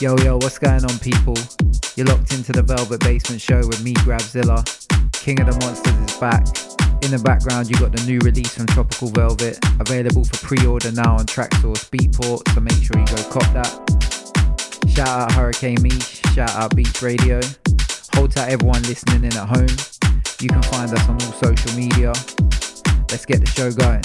Yo, yo, what's going on, people? You're locked into the Velvet Basement Show with me, Gravzilla. King of the Monsters is back. In the background, you got the new release from Tropical Velvet, available for pre order now on Traxsource Beatport, so make sure you go cop that. Shout out Hurricane Meesh, shout out Beach Radio. Hold tight, everyone listening in at home. You can find us on all social media. Let's get the show going.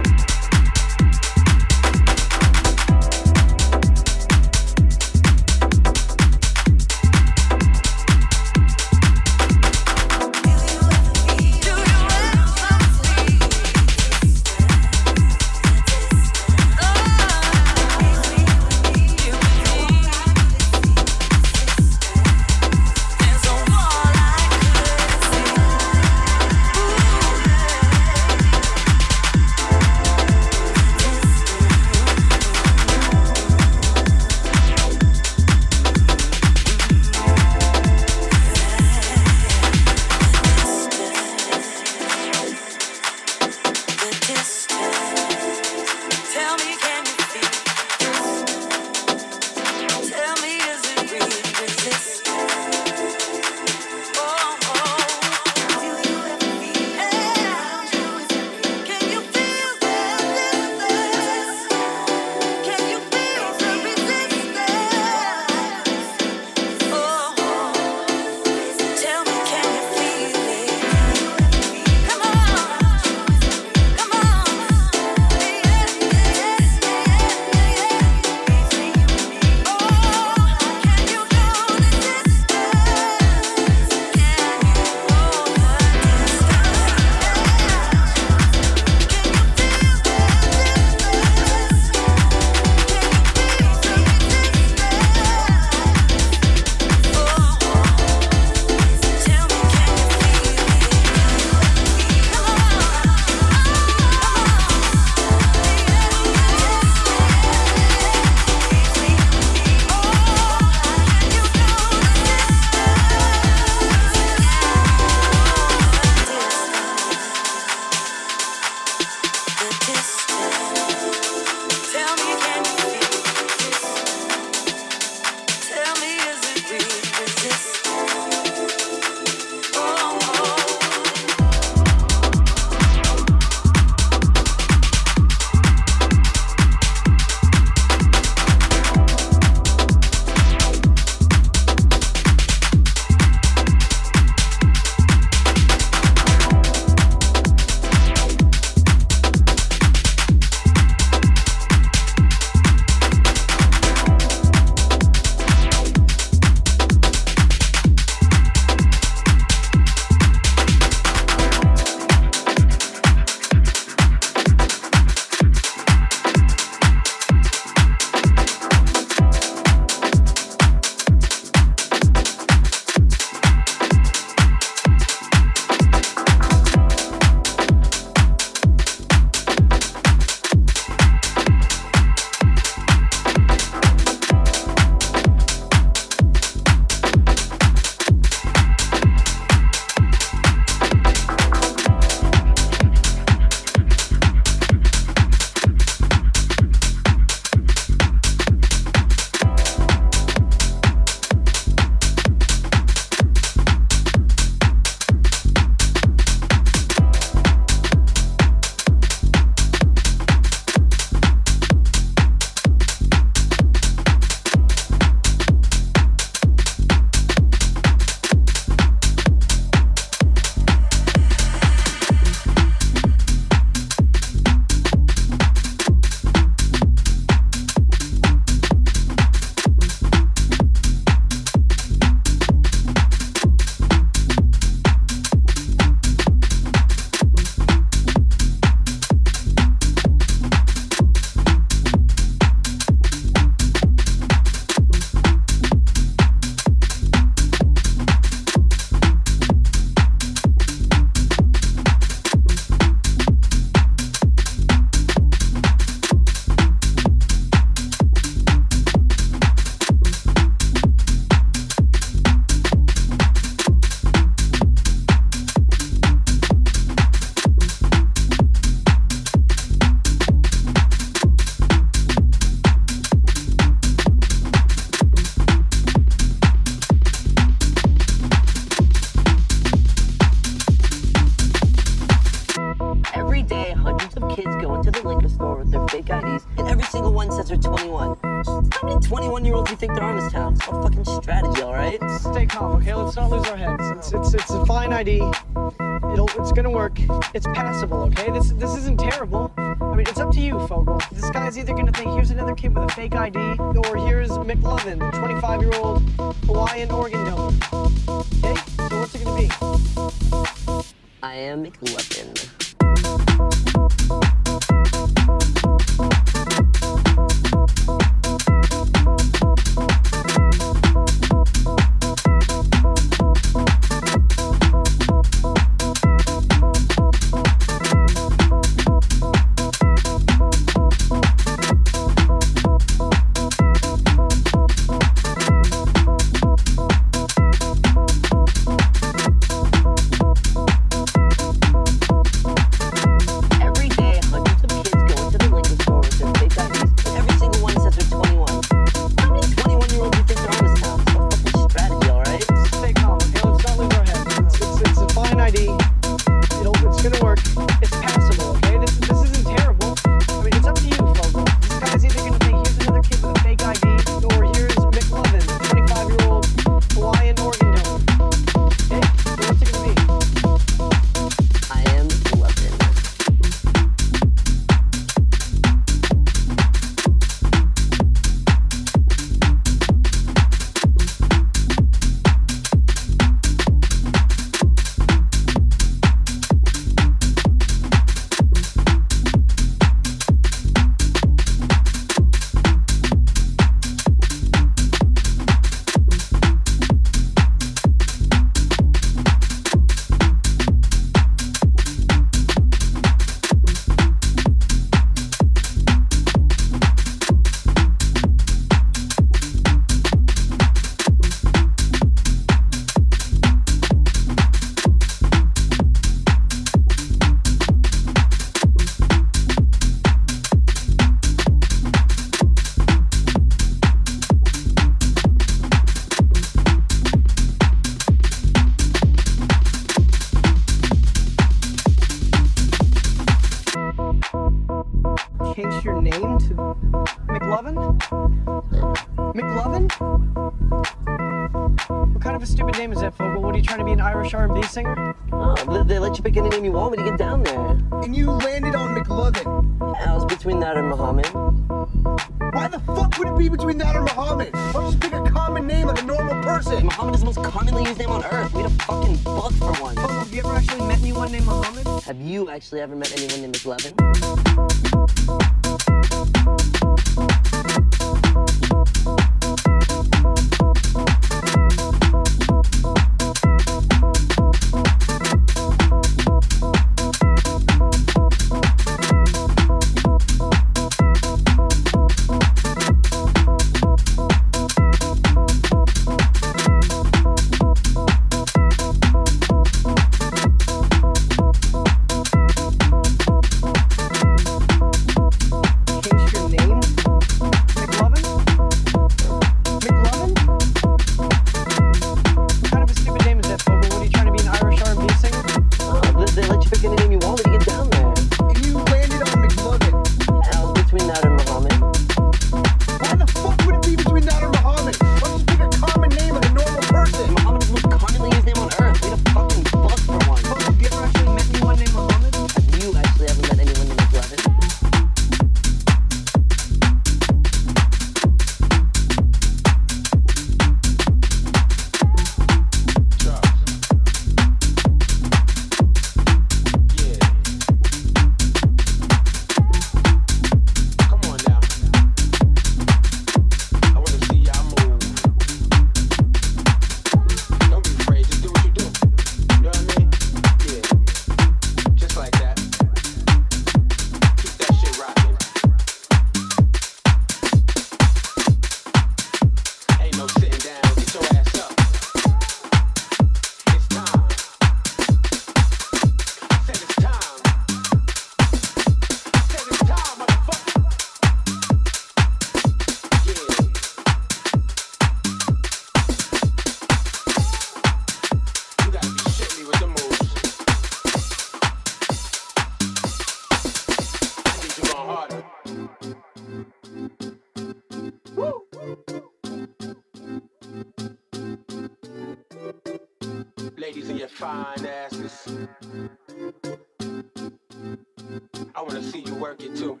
I wanna see you work it too.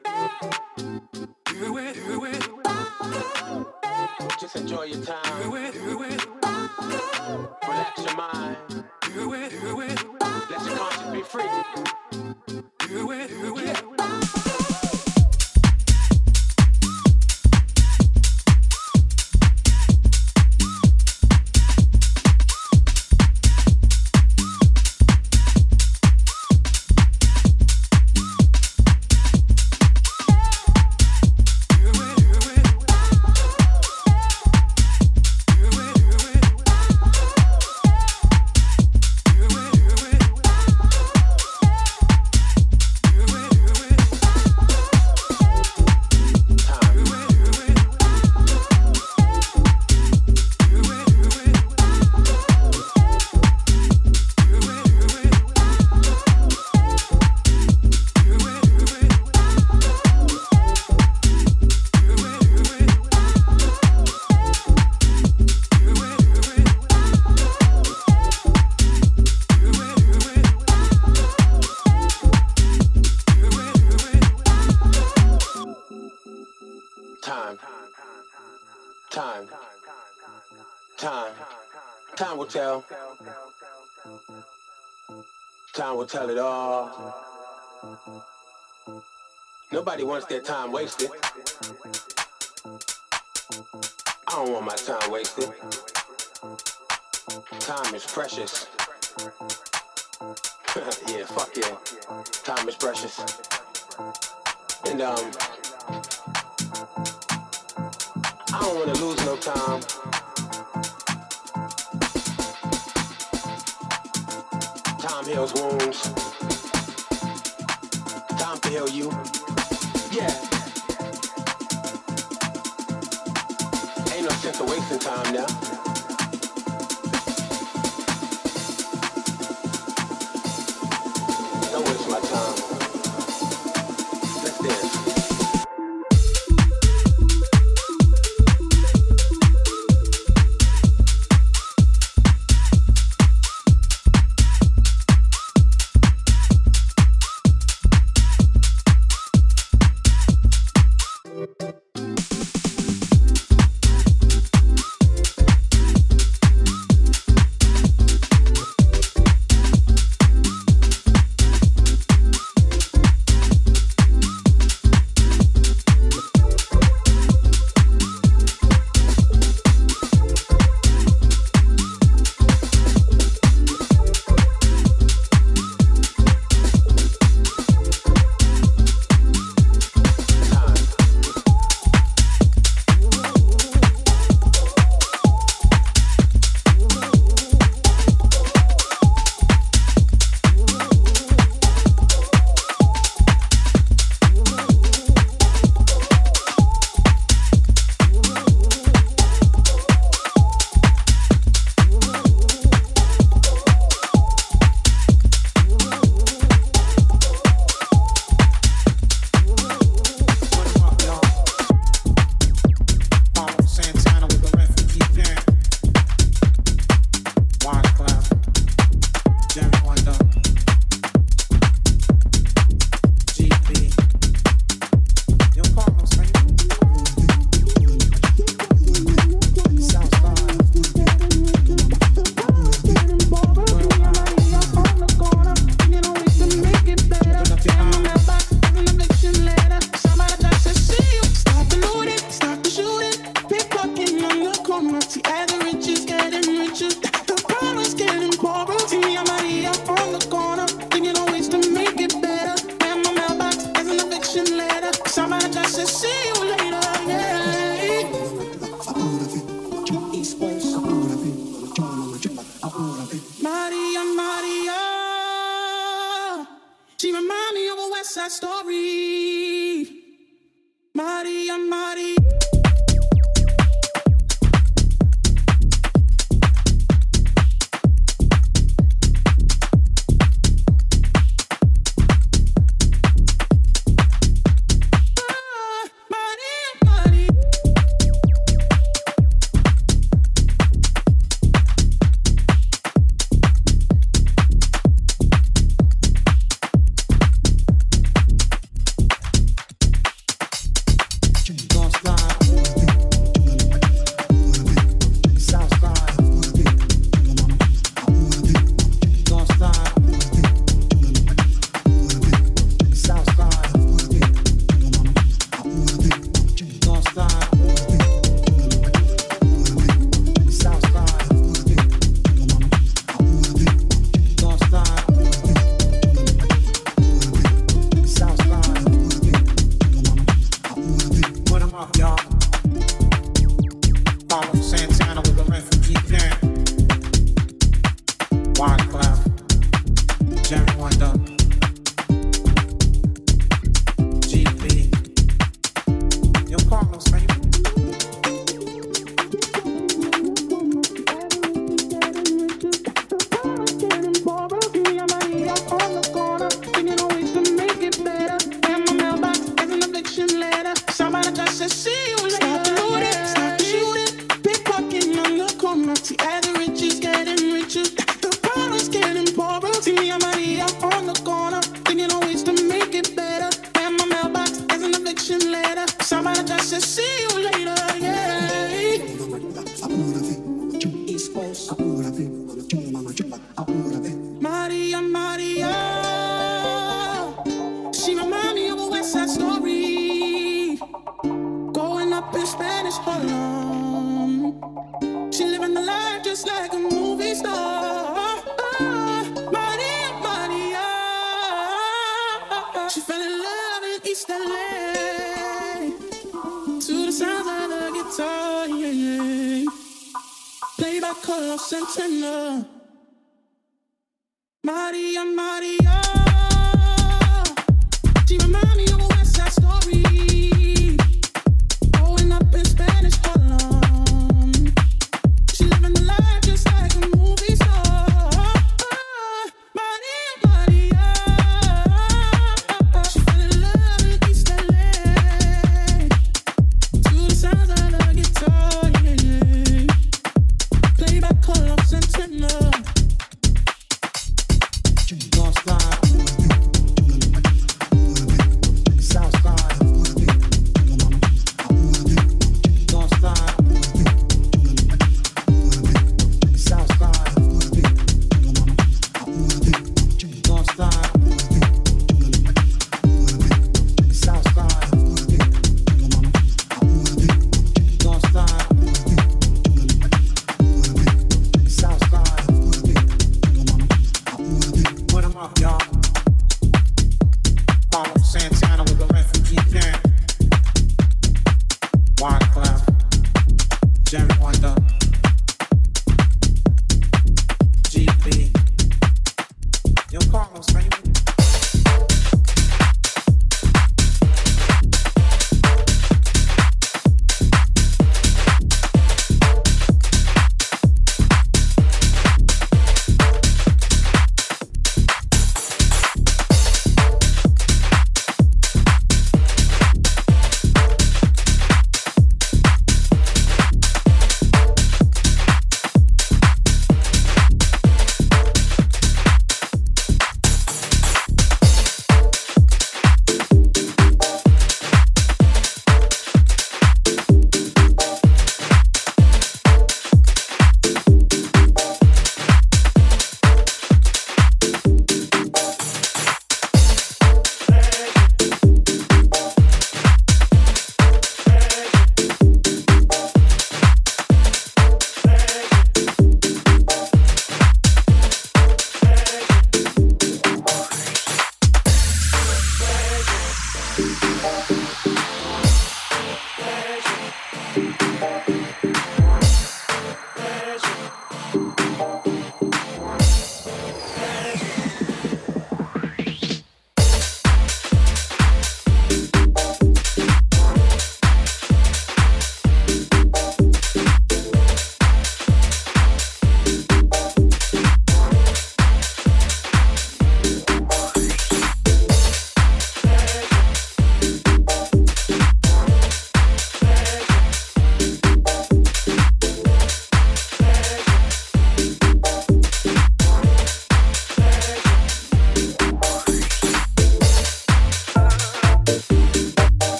Tell it all. Nobody wants their time wasted. I don't want my time wasted. Time is precious. yeah, fuck yeah. Time is precious. And um I don't wanna lose no time. Heals wounds. Time to heal you. Yeah. Ain't no sense of wasting time now.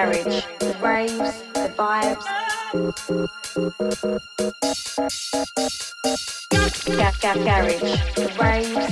The raves, the vibes, gap gap garage, the raves,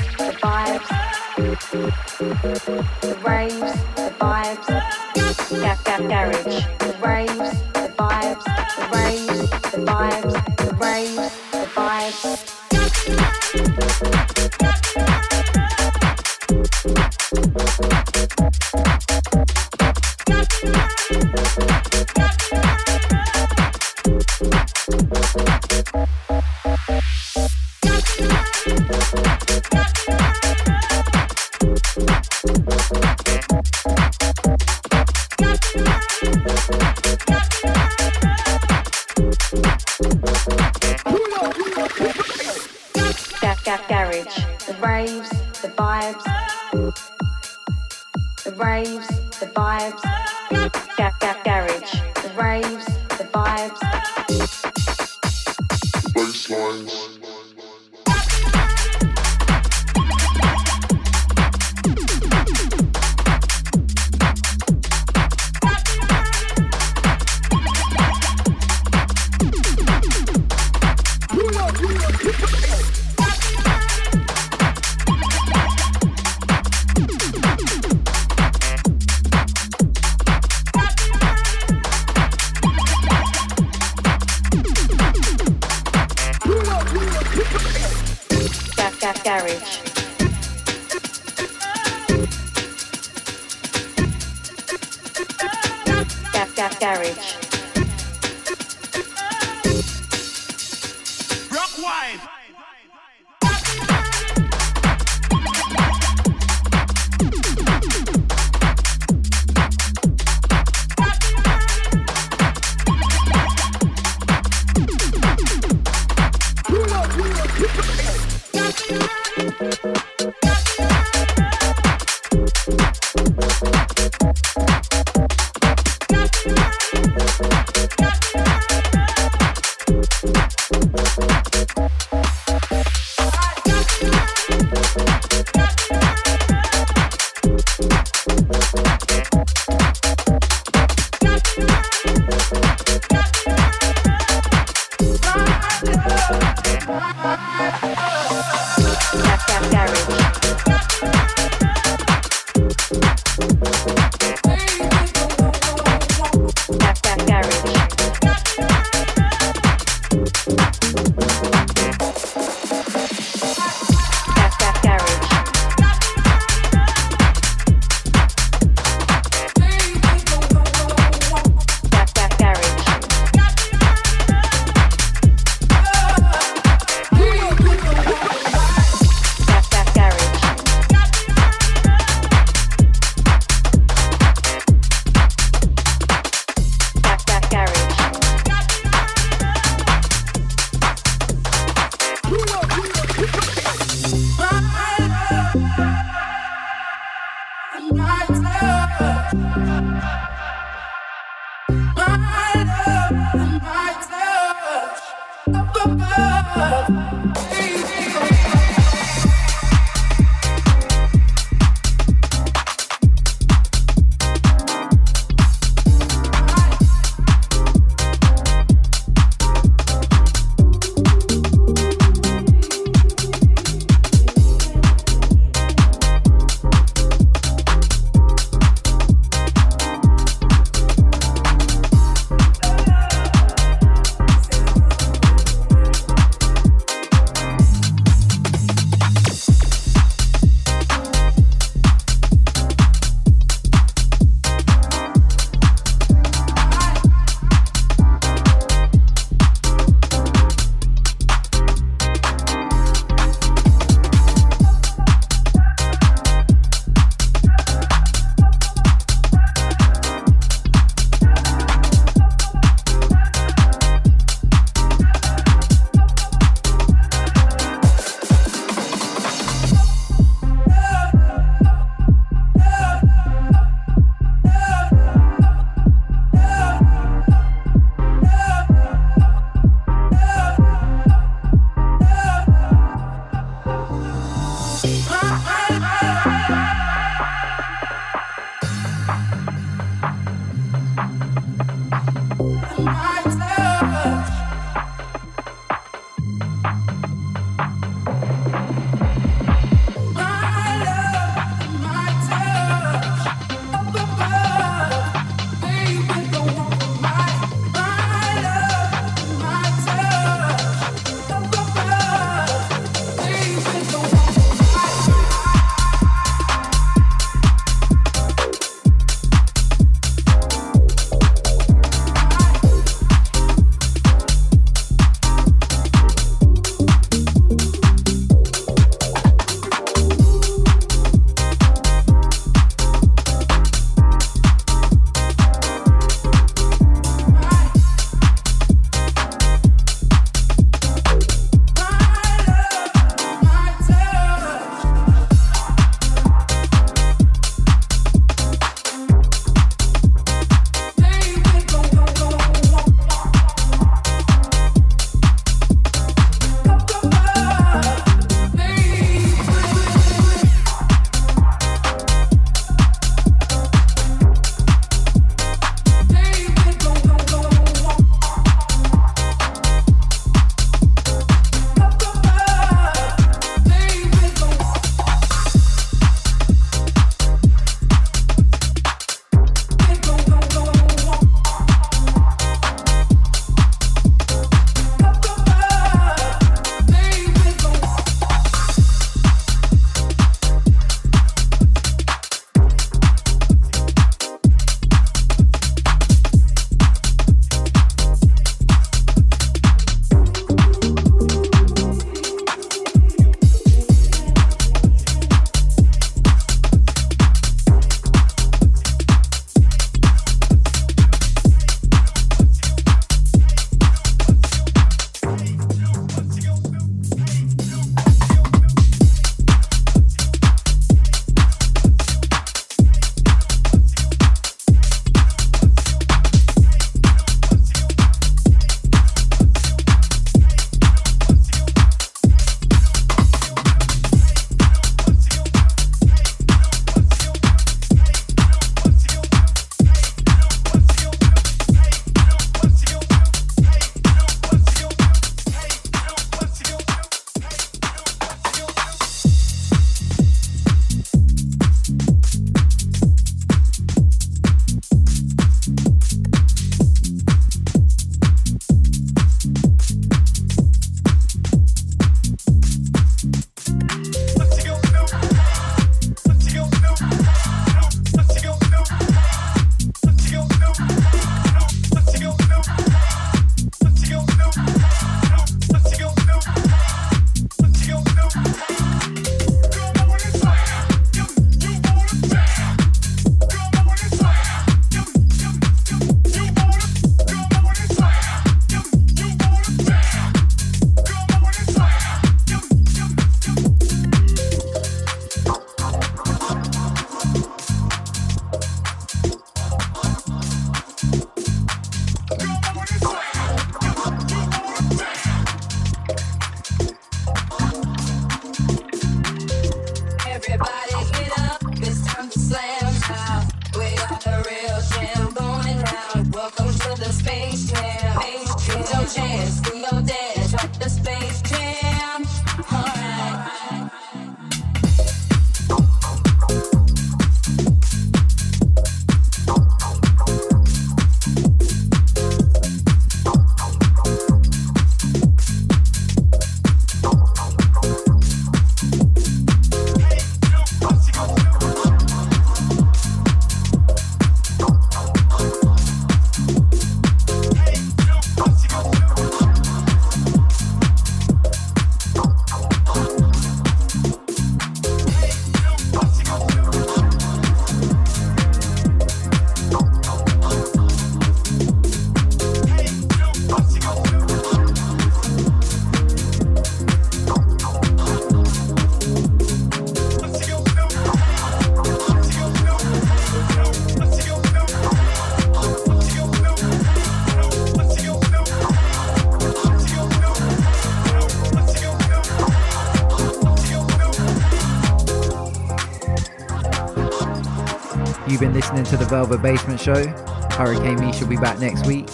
listening to the Velvet Basement Show. Hurricane Meesh should be back next week.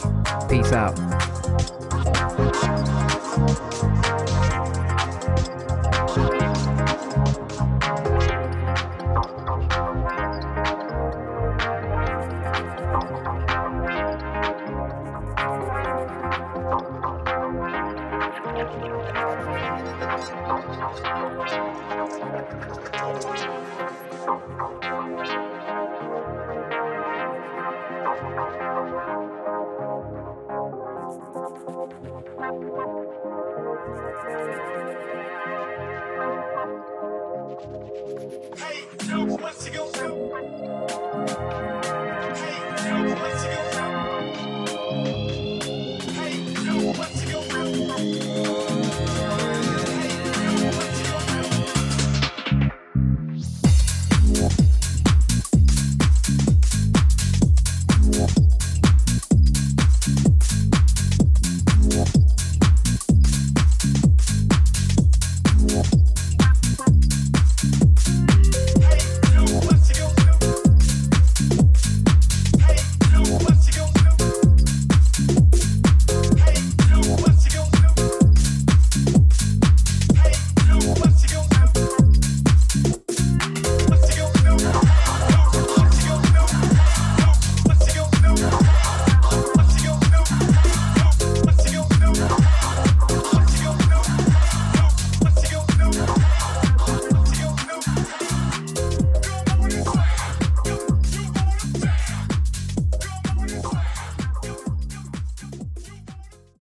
Peace out.